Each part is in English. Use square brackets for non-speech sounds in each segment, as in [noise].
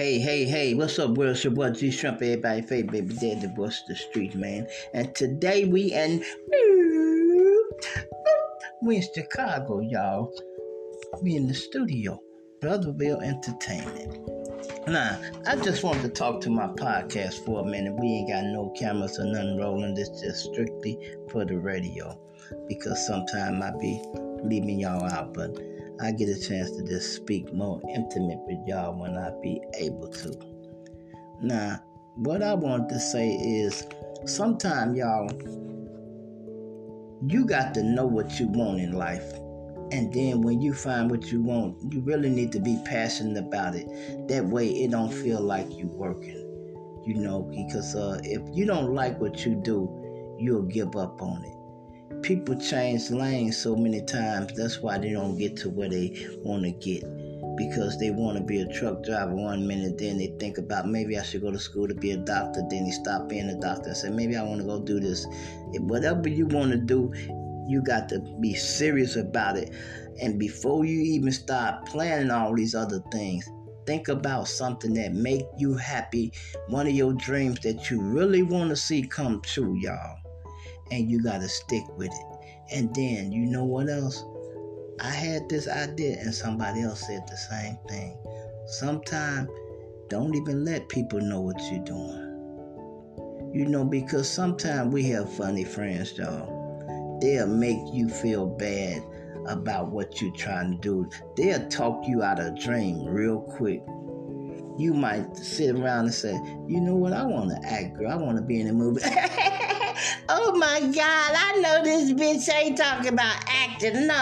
Hey, hey, hey, what's up, world? It's your boy G Shrimp, everybody favorite baby daddy, boss the streets, man. And today we in we in Chicago, y'all. We in the studio, Brotherville Entertainment. Now, I just wanted to talk to my podcast for a minute. We ain't got no cameras or nothing rolling. This just strictly for the radio. Because sometimes I be leaving y'all out, but I get a chance to just speak more intimate with y'all when I be able to. Now, what I want to say is sometimes y'all you got to know what you want in life. And then when you find what you want, you really need to be passionate about it. That way it don't feel like you working. You know, because uh, if you don't like what you do, you'll give up on it people change lanes so many times. That's why they don't get to where they want to get. Because they want to be a truck driver one minute, then they think about maybe I should go to school to be a doctor. Then they stop being a doctor and say maybe I want to go do this. Whatever you want to do, you got to be serious about it. And before you even start planning all these other things, think about something that make you happy, one of your dreams that you really want to see come true, y'all and you got to stick with it. And then, you know what else? I had this idea, and somebody else said the same thing. Sometimes, don't even let people know what you're doing. You know, because sometimes we have funny friends, y'all. They'll make you feel bad about what you're trying to do. They'll talk you out of a dream real quick. You might sit around and say, you know what, I want to act, girl. I want to be in a movie. [laughs] oh my God, I know this bitch ain't talking about acting. Nah,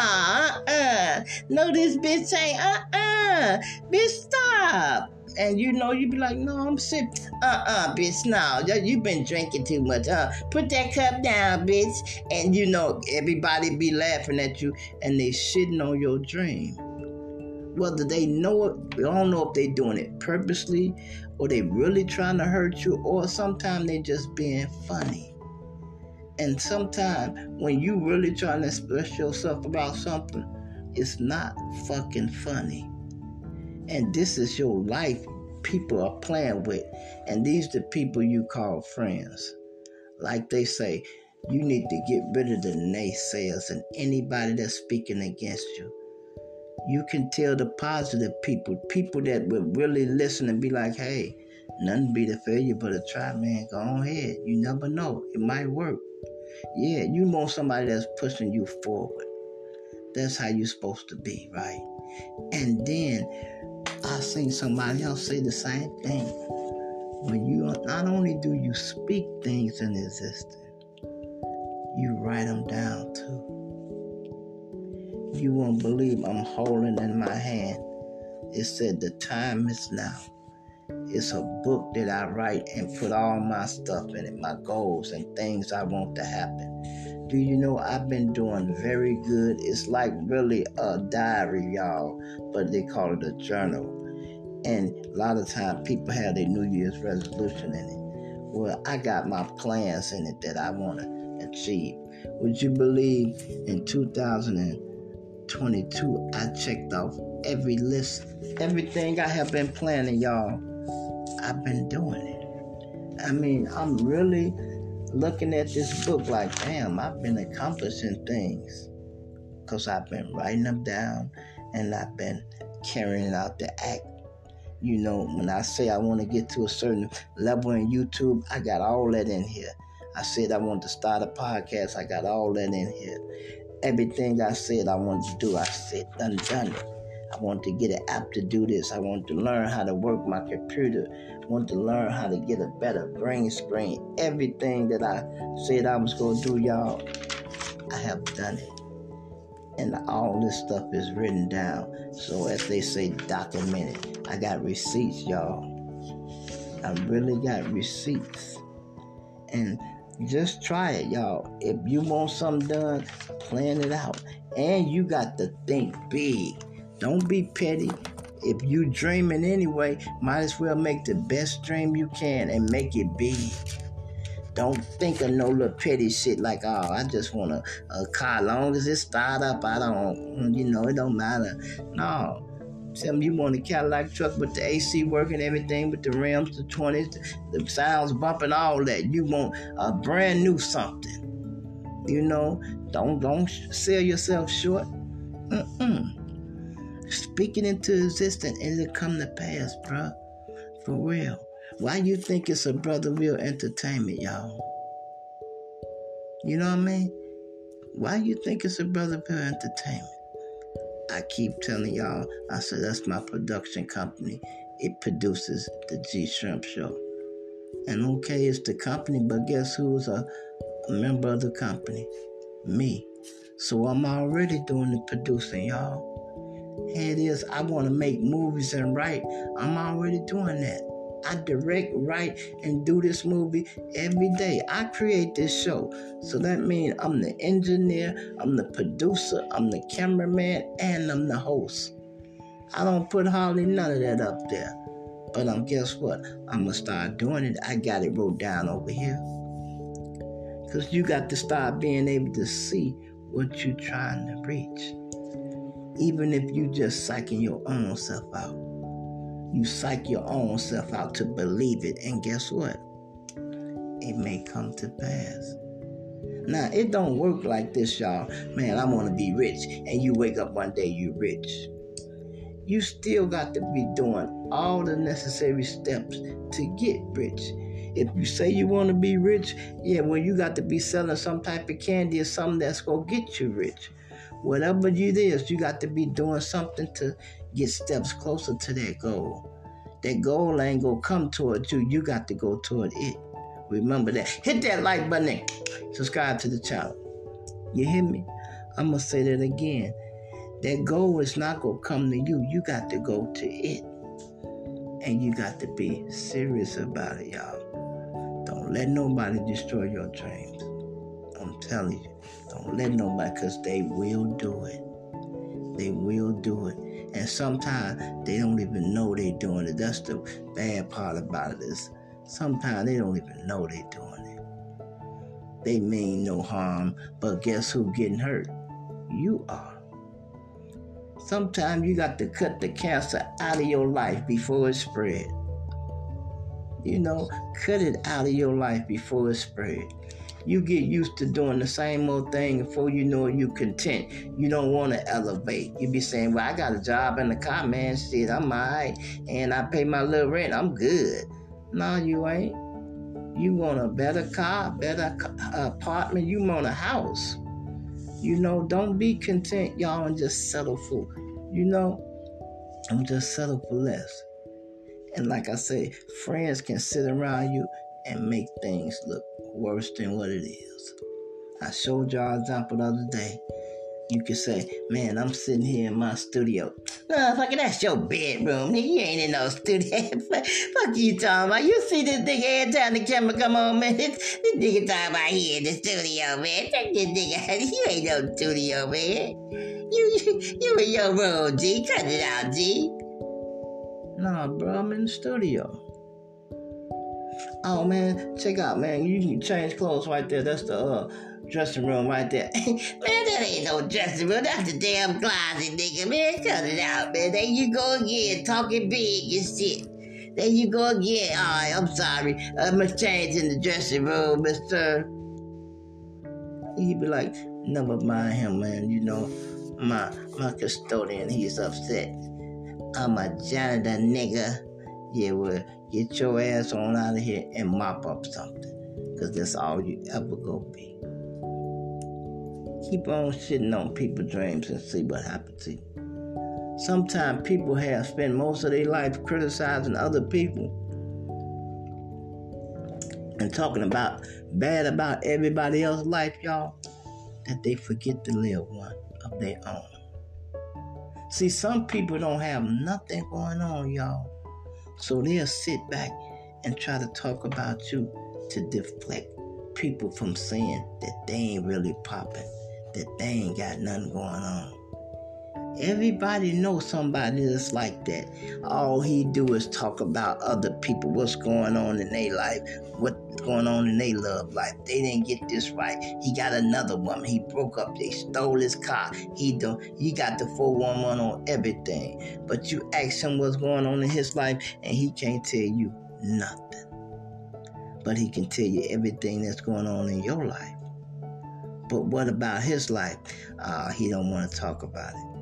uh-uh. No, this bitch ain't, uh-uh. Bitch, stop. And you know, you'd be like, no, I'm sick. Uh-uh, bitch, no. You've been drinking too much. Uh, put that cup down, bitch. And you know, everybody be laughing at you and they shitting on your dream. Whether they know it, we don't know if they doing it purposely or they really trying to hurt you or sometimes they just being funny. And sometimes when you really trying to express yourself about something, it's not fucking funny. And this is your life people are playing with. And these the people you call friends. Like they say, you need to get rid of the naysayers and anybody that's speaking against you. You can tell the positive people, people that will really listen and be like, hey, nothing beat a failure but a try, man. Go on ahead. You never know. It might work. Yeah, you want somebody that's pushing you forward. That's how you're supposed to be, right? And then I seen somebody else say the same thing. When you not only do you speak things in existence, you write them down too. You won't believe I'm holding in my hand. It said the time is now. It's a book that I write and put all my stuff in it, my goals and things I want to happen. Do you know I've been doing very good? It's like really a diary, y'all, but they call it a journal. And a lot of times people have their New Year's resolution in it. Well, I got my plans in it that I want to achieve. Would you believe in 2022 I checked off every list, everything I have been planning, y'all. I've been doing it. I mean, I'm really looking at this book like, damn, I've been accomplishing things. Because I've been writing them down and I've been carrying out the act. You know, when I say I want to get to a certain level in YouTube, I got all that in here. I said I want to start a podcast, I got all that in here. Everything I said I wanted to do, I said, done, done it. I want to get an app to do this. I want to learn how to work my computer. I want to learn how to get a better brain screen. Everything that I said I was going to do, y'all, I have done it. And all this stuff is written down. So, as they say, documented. I got receipts, y'all. I really got receipts. And just try it, y'all. If you want something done, plan it out. And you got to think big. Don't be petty. If you dreaming anyway, might as well make the best dream you can and make it big. Don't think of no little petty shit like, oh, I just want a, a car. Long as it's start up, I don't, mm, you know, it don't matter. No, Tell me you want a Cadillac truck with the AC working, everything with the rims, the 20s, the, the sounds bumping, all that. You want a brand new something. You know, don't don't sell yourself short. Mm-mm. Speaking into existence, and it'll come to pass, bruh. For real. Why you think it's a brother real entertainment, y'all? You know what I mean? Why you think it's a brother real entertainment? I keep telling y'all, I said that's my production company. It produces the G Shrimp Show. And okay, it's the company, but guess who's a member of the company? Me. So I'm already doing the producing, y'all. Here it is. I want to make movies and write. I'm already doing that. I direct, write, and do this movie every day. I create this show. So that means I'm the engineer, I'm the producer, I'm the cameraman, and I'm the host. I don't put hardly none of that up there. But um, guess what? I'm gonna start doing it. I got it wrote down over here. Cause you got to start being able to see what you're trying to reach. Even if you just psyching your own self out. You psych your own self out to believe it, and guess what? It may come to pass. Now, it don't work like this, y'all. Man, I want to be rich, and you wake up one day, you rich. You still got to be doing all the necessary steps to get rich. If you say you want to be rich, yeah, well, you got to be selling some type of candy or something that's going to get you rich. Whatever it is, you got to be doing something to get steps closer to that goal. That goal ain't gonna come towards you. You got to go toward it. Remember that. Hit that like button subscribe to the channel. You hear me? I'm gonna say that again. That goal is not gonna come to you. You got to go to it. And you got to be serious about it, y'all. Don't let nobody destroy your dreams. I'm telling you. Don't let nobody, because they will do it. They will do it. And sometimes they don't even know they're doing it. That's the bad part about it is sometimes they don't even know they're doing it. They mean no harm, but guess who getting hurt? You are. Sometimes you got to cut the cancer out of your life before it spread. You know, cut it out of your life before it spread you get used to doing the same old thing before you know it, you content. You don't want to elevate. You be saying, Well, I got a job in the car, man. Shit, I'm alright. And I pay my little rent. I'm good. No, you ain't. You want a better car, better apartment. You want a house. You know, don't be content, y'all, and just settle for, you know, I'm just settle for less. And like I say, friends can sit around you and make things look worse than what it is. I showed y'all an example the other day. You could say, man, I'm sitting here in my studio. No, fuck that's your bedroom. Nigga, you ain't in no studio. [laughs] fuck you talking about. You see this nigga every time the camera come on, man. [laughs] This, nigga talking about here in the studio, man. Check this nigga. You [laughs] ain't no studio, man. You, you, you in your room, G. Cut it out, G. Nah, bro, I'm in the studio. Oh man, check out, man. You can change clothes right there. That's the uh, dressing room right there. man, that ain't no dressing room. That's the damn closet, nigga. Man, cut it out, man. There you go again, talking big and shit. There you go again. Right, I'm sorry. I must change in the dressing room, Mister. He'd be like, never mind him, man. You know, my my custodian, he's upset. I'm a janitor, nigga. Yeah, well, Get your ass on out of here and mop up something. Because that's all you ever gonna be. Keep on shitting on people's dreams and see what happens to you. Sometimes people have spent most of their life criticizing other people and talking about bad about everybody else's life, y'all, that they forget to live one of their own. See, some people don't have nothing going on, y'all so they'll sit back and try to talk about you to deflect people from saying that they ain't really popping, that they ain't got nothing going on. Everybody knows somebody that's like that. All he do is talk about other people, what's going on in their life, what's going on in their love life. They didn't get this right. He got another woman. He broke up. They stole his car. He do, he got the 411 on everything. But you ask him what's going on in his life, and he can't tell you nothing. But he can tell you everything that's going on in your life. But what about his life? Uh, he don't want to talk about it.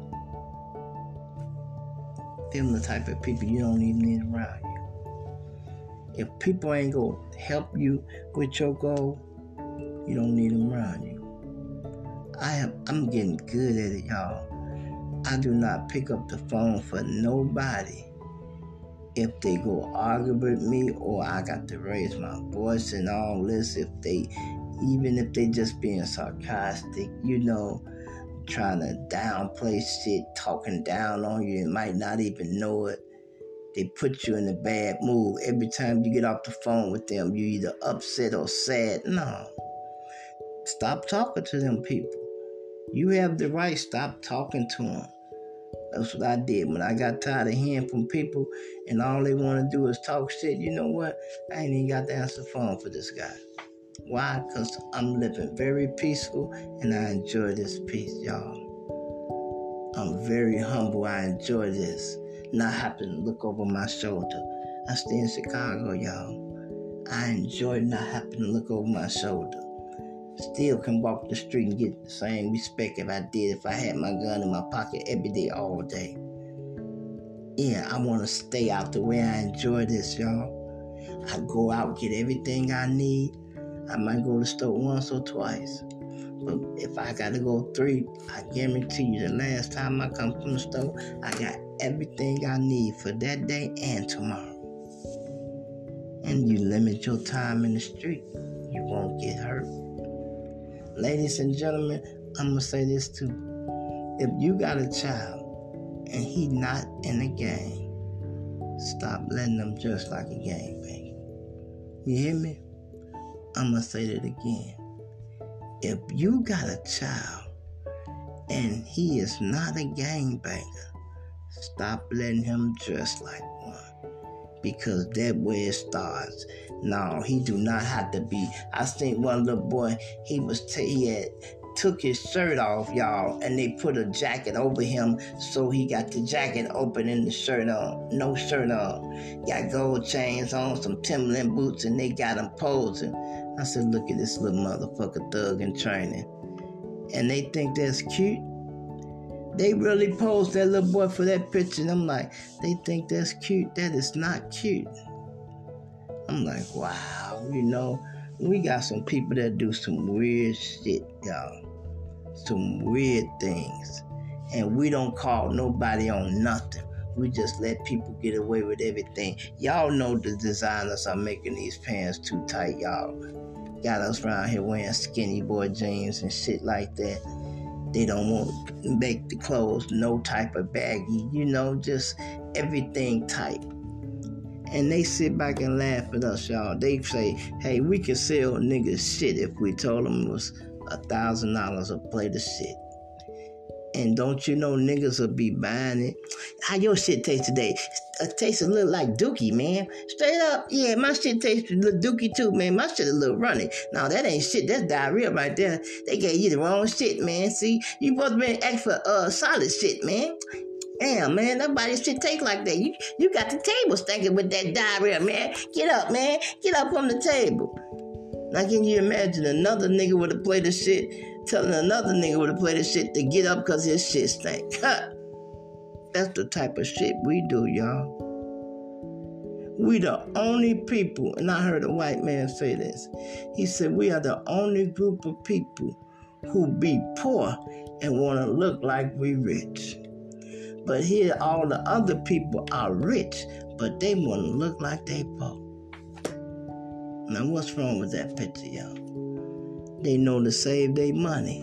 Them the type of people you don't even need around you. If people ain't gonna help you with your goal, you don't need them around you. I am I'm getting good at it, y'all. I do not pick up the phone for nobody if they go argue with me or I got to raise my voice and all this. If they, even if they just being sarcastic, you know, trying to downplay shit, talking down on you and might not even know it. They put you in a bad mood. Every time you get off the phone with them, you either upset or sad. No. Stop talking to them people. You have the right. Stop talking to them. That's what I did. When I got tired of hearing from people and all they want to do is talk shit, you know what? I ain't even got to answer the phone for this guy. Why? Because I'm living very peaceful and I enjoy this peace, y'all. I'm very humble. I enjoy this. Not having to look over my shoulder. I stay in Chicago, y'all. I enjoy not having to look over my shoulder. Still can walk the street and get the same respect if I did if I had my gun in my pocket every day, all day. Yeah, I want to stay out the way I enjoy this, y'all. I go out, get everything I need I might go to the store once or twice. But if I gotta go three, I guarantee you the last time I come from the store, I got everything I need for that day and tomorrow. And you limit your time in the street, you won't get hurt. Ladies and gentlemen, I'm gonna say this too. If you got a child and he not in the game, stop letting them just like a game, baby. You hear me? I'm going to say that again. If you got a child and he is not a gangbanger, stop letting him dress like one. Because that way it starts. No, he do not have to be. I seen one little boy, he was t- he had took his shirt off, y'all, and they put a jacket over him, so he got the jacket open and the shirt on. No shirt on. Got gold chains on, some Timberland boots, and they got him posing. I said, look at this little motherfucker thug in training. And they think that's cute. They really posed that little boy for that picture. And I'm like, they think that's cute. That is not cute. I'm like, wow, you know, we got some people that do some weird shit, y'all some weird things. And we don't call nobody on nothing. We just let people get away with everything. Y'all know the designers are making these pants too tight, y'all. Us around here wearing skinny boy jeans and shit like that. They don't want to make the clothes no type of baggy, you know, just everything tight. And they sit back and laugh at us, y'all. They say, hey, we could sell niggas shit if we told them it was a thousand dollars a plate of shit. And don't you know niggas will be buying it? How your shit taste today? It tastes a little like Dookie, man. Straight up, yeah, my shit tastes a little Dookie too, man. My shit a little runny. Now that ain't shit. That's diarrhea right there. They gave you the wrong shit, man. See, you supposed to be ask for uh solid shit, man. Damn, man, nobody should take like that. You you got the table stinking with that diarrhea, man. Get up, man. Get up from the table. Now, can you imagine another nigga would have played the shit, telling another nigga would have played the shit to get up because his shit stank? [laughs] That's the type of shit we do, y'all. We the only people, and I heard a white man say this. He said, We are the only group of people who be poor and want to look like we rich. But here, all the other people are rich, but they want to look like they poor. Now, what's wrong with that picture, y'all? They know to save their money.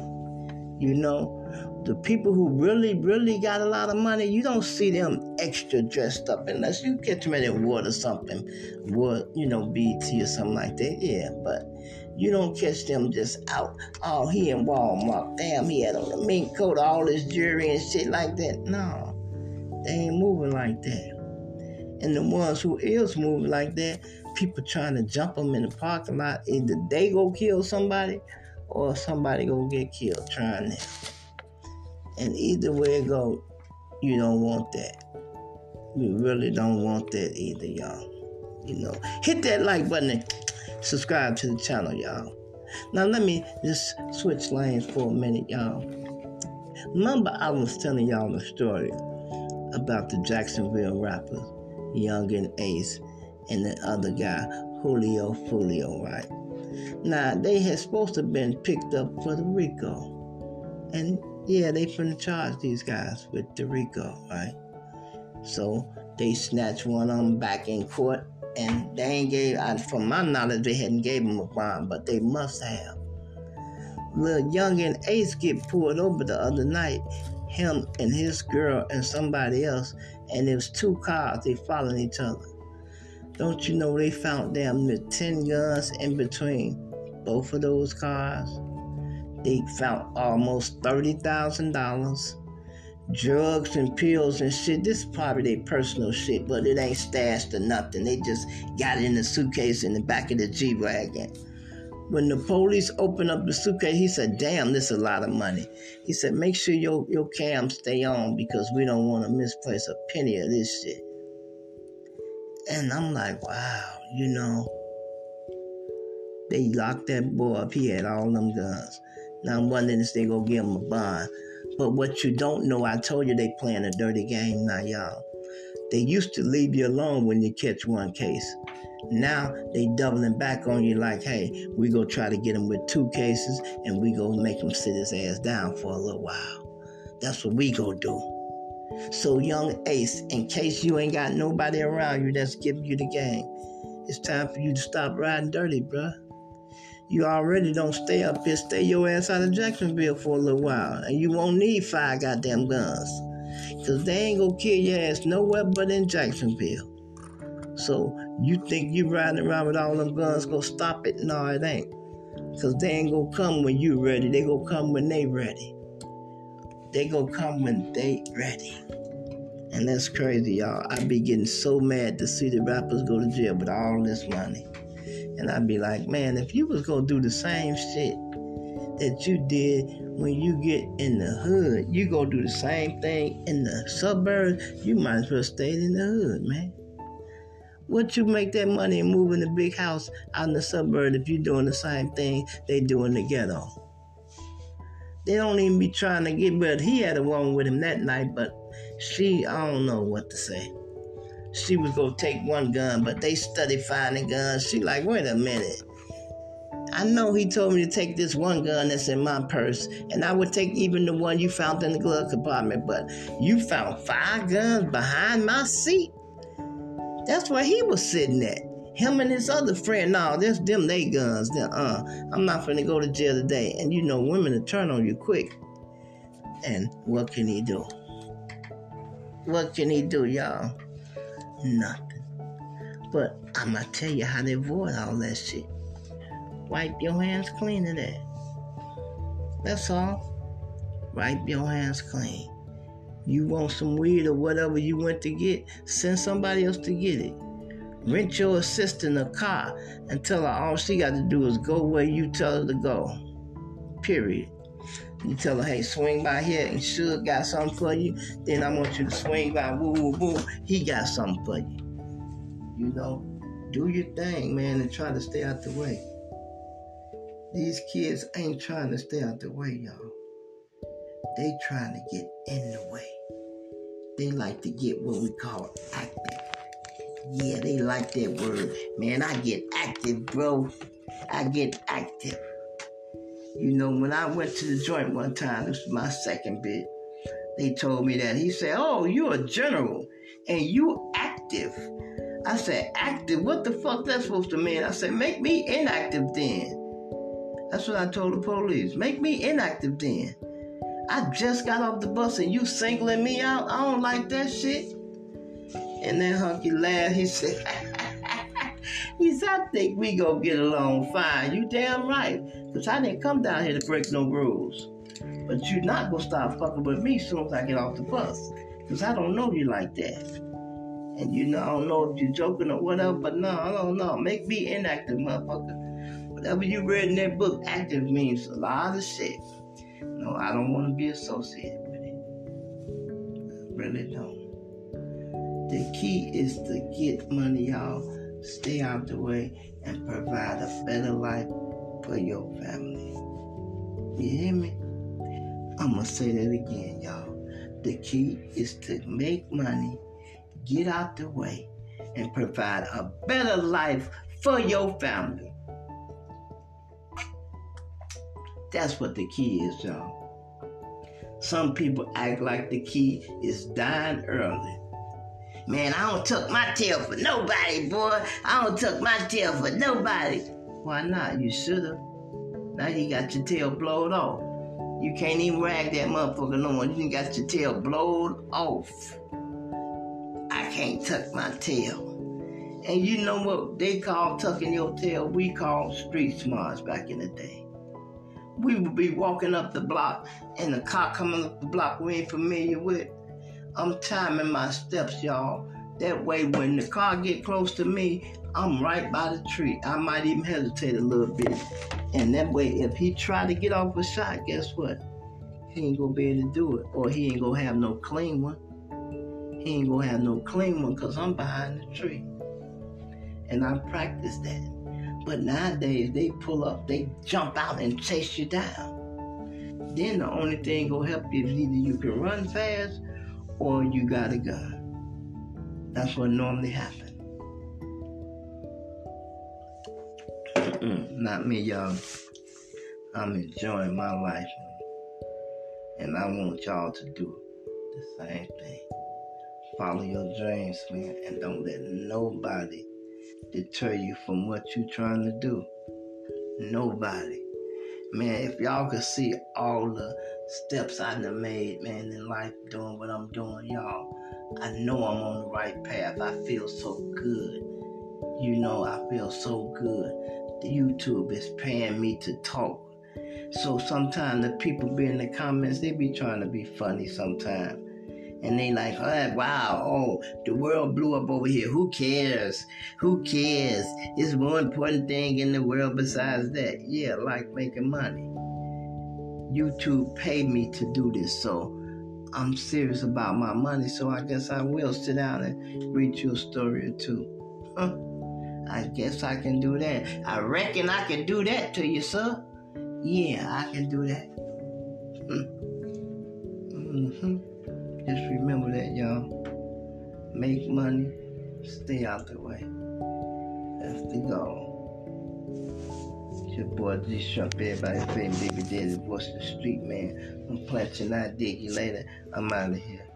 You know, the people who really, really got a lot of money, you don't see them extra dressed up unless you catch them in wood or something, wood, you know, BT or something like that. Yeah, but you don't catch them just out. Oh, he in Walmart. Damn, he had on a mink coat, all this jewelry and shit like that. No, they ain't moving like that. And the ones who is moving like that, people trying to jump them in the parking lot. Either they go kill somebody or somebody go get killed trying that. And either way it go, you don't want that. We really don't want that either, y'all. You know, hit that like button and subscribe to the channel, y'all. Now let me just switch lanes for a minute, y'all. Remember, I was telling y'all the story about the Jacksonville rappers, Yungeen Ace, and the other guy, Julio Foolio, right? Now they had supposed to have been picked up for the RICO, and yeah, they finna charge these guys with the RICO, right? So they snatched one of them back in court, and they ain't gave. From my knowledge, they hadn't gave him a bond, but they must have. Little Yungeen Ace get pulled over the other night. Him and his girl and somebody else, and it was two cars. They following each other. Don't you know they found damn near ten guns in between both of those cars? They found almost thirty thousand dollars drugs and pills and shit. This is probably their personal shit, but it ain't stashed or nothing. They just got it in the suitcase in the back of the G wagon. When the police opened up the suitcase, he said, Damn, this is a lot of money. He said, Make sure your, your cam stay on because we don't want to misplace a penny of this shit. And I'm like, wow, you know, they locked that boy up. He had all them guns. Now I'm wondering if they gonna give him a bond. But what you don't know, I told you they playing a dirty game now, y'all. They used to leave you alone when you catch one case. Now they doubling back on you like, hey, we go try to get him with two cases and we go make him sit his ass down for a little while. That's what we go do. So young Ace, in case you ain't got nobody around you that's giving you the game, it's time for you to stop riding dirty, bruh you already don't stay up here. Stay your ass out of Jacksonville for a little while. And you won't need five goddamn guns. Because they ain't gonna kill your ass nowhere but in Jacksonville. So you think you riding around with all them guns gonna stop it? No, it ain't. Because they ain't gonna come when you ready. They gonna come when they ready. They gonna come when they ready. And that's crazy, y'all. I'd be getting so mad to see the rappers go to jail with all this money. And I'd be like, man, if you was gonna do the same shit that you did when you get in the hood, you gonna do the same thing in the suburbs, you might as well stay in the hood, man. What you make that money and move in the big house out in the suburb if you doing the same thing they doing in the ghetto? They don't even be trying to get, but he had a woman with him that night, but she, I don't know what to say she was gonna take one gun, but they studied finding guns. She like, wait a minute. I know he told me to take this one gun that's in my purse, and I would take even the one you found in the glove compartment, but you found five guns behind my seat. That's where he was sitting at. Him and his other friend, no, there's them they guns. uh, I'm not gonna go to jail today. And you know, women will turn on you quick. And what can he do? What can he do, y'all? nothing. But I'm gonna tell you how to avoid all that shit. Wipe your hands clean of that. That's all. Wipe your hands clean. You want some weed or whatever you went to get, send somebody else to get it. Rent your assistant a car and tell her all she got to do is go where you tell her to go. Period. You tell her, hey, swing by here and Suge got something for you. Then I want you to swing by woo woo woo. He got something for you. You know, do your thing, man, and try to stay out the way. These kids ain't trying to stay out the way, y'all. They trying to get in the way. They like to get what we call active. Yeah, they like that word. Man, I get active, bro. I get active. You know, when I went to the joint one time, this was my second bit, they told me that. He said, Oh, you're a general and you active. I said, Active? What the fuck that's supposed to mean? I said, Make me inactive then. That's what I told the police. Make me inactive then. I just got off the bus and you singling me out. I don't like that shit. And then Hunky laughed. He said, [laughs] He said, I think we gonna get along fine. You damn right. Because I didn't come down here to break no rules. But you're not gonna stop fucking with me soon as I get off the bus. Because I don't know you like that. And you know, I don't know if you're joking or whatever, but no, I don't know. Make me inactive, motherfucker. Whatever you read in that book, active means a lot of shit. No, I don't want to be associated with it. I really don't. The key is to get money, y'all. Stay out the way and provide a better life for your family. You hear me? I'm gonna say that again, y'all. The key is to make money, get out the way, and provide a better life for your family. That's what the key is, y'all. Some people act like the key is dying early. Man, I don't tuck my tail for nobody, boy. I don't tuck my tail for nobody. Why not? You should've. Now you got your tail blowed off. You can't even rag that motherfucker no more. You got your tail blowed off. I can't tuck my tail. And you know what they call tucking your tail? We call street smarts back in the day. We would be walking up the block and the car coming up the block we ain't familiar with I'm timing my steps, y'all. That way, when the car get close to me, I'm right by the tree. I might even hesitate a little bit. And that way, if he try to get off a shot, guess what? He ain't gonna be able to do it. Or he ain't gonna have no clean one. He ain't gonna have no clean one because I'm behind the tree. And I practice that. But nowadays, they pull up, they jump out and chase you down. Then the only thing gonna help you is either you can run fast or you got a gun. That's what normally happens. Not me, y'all. I'm enjoying my life. And I want y'all to do the same thing. Follow your dreams, man, and don't let nobody deter you from what you're trying to do. Nobody. Man, if y'all could see all the steps I done made, man, in life doing what I'm doing, y'all, I know I'm on the right path. I feel so good. You know, I feel so good. YouTube is paying me to talk. So sometimes the people be in the comments, they be trying to be funny sometimes. And they like, oh, wow, oh, the world blew up over here. Who cares? Who cares? It's one important thing in the world besides that. Yeah, like making money. YouTube paid me to do this, so I'm serious about my money, so I guess I will sit down and read you a story or two. Huh. I guess I can do that. I reckon I can do that to you, sir. Yeah, I can do that. Mm-hmm. Just remember that, y'all. Make money, stay out the way. That's the goal. It's your boy G Shrimp, everybody's favorite baby daddy, voice of the street man. I'm planting, I dig you later. I'm out of here.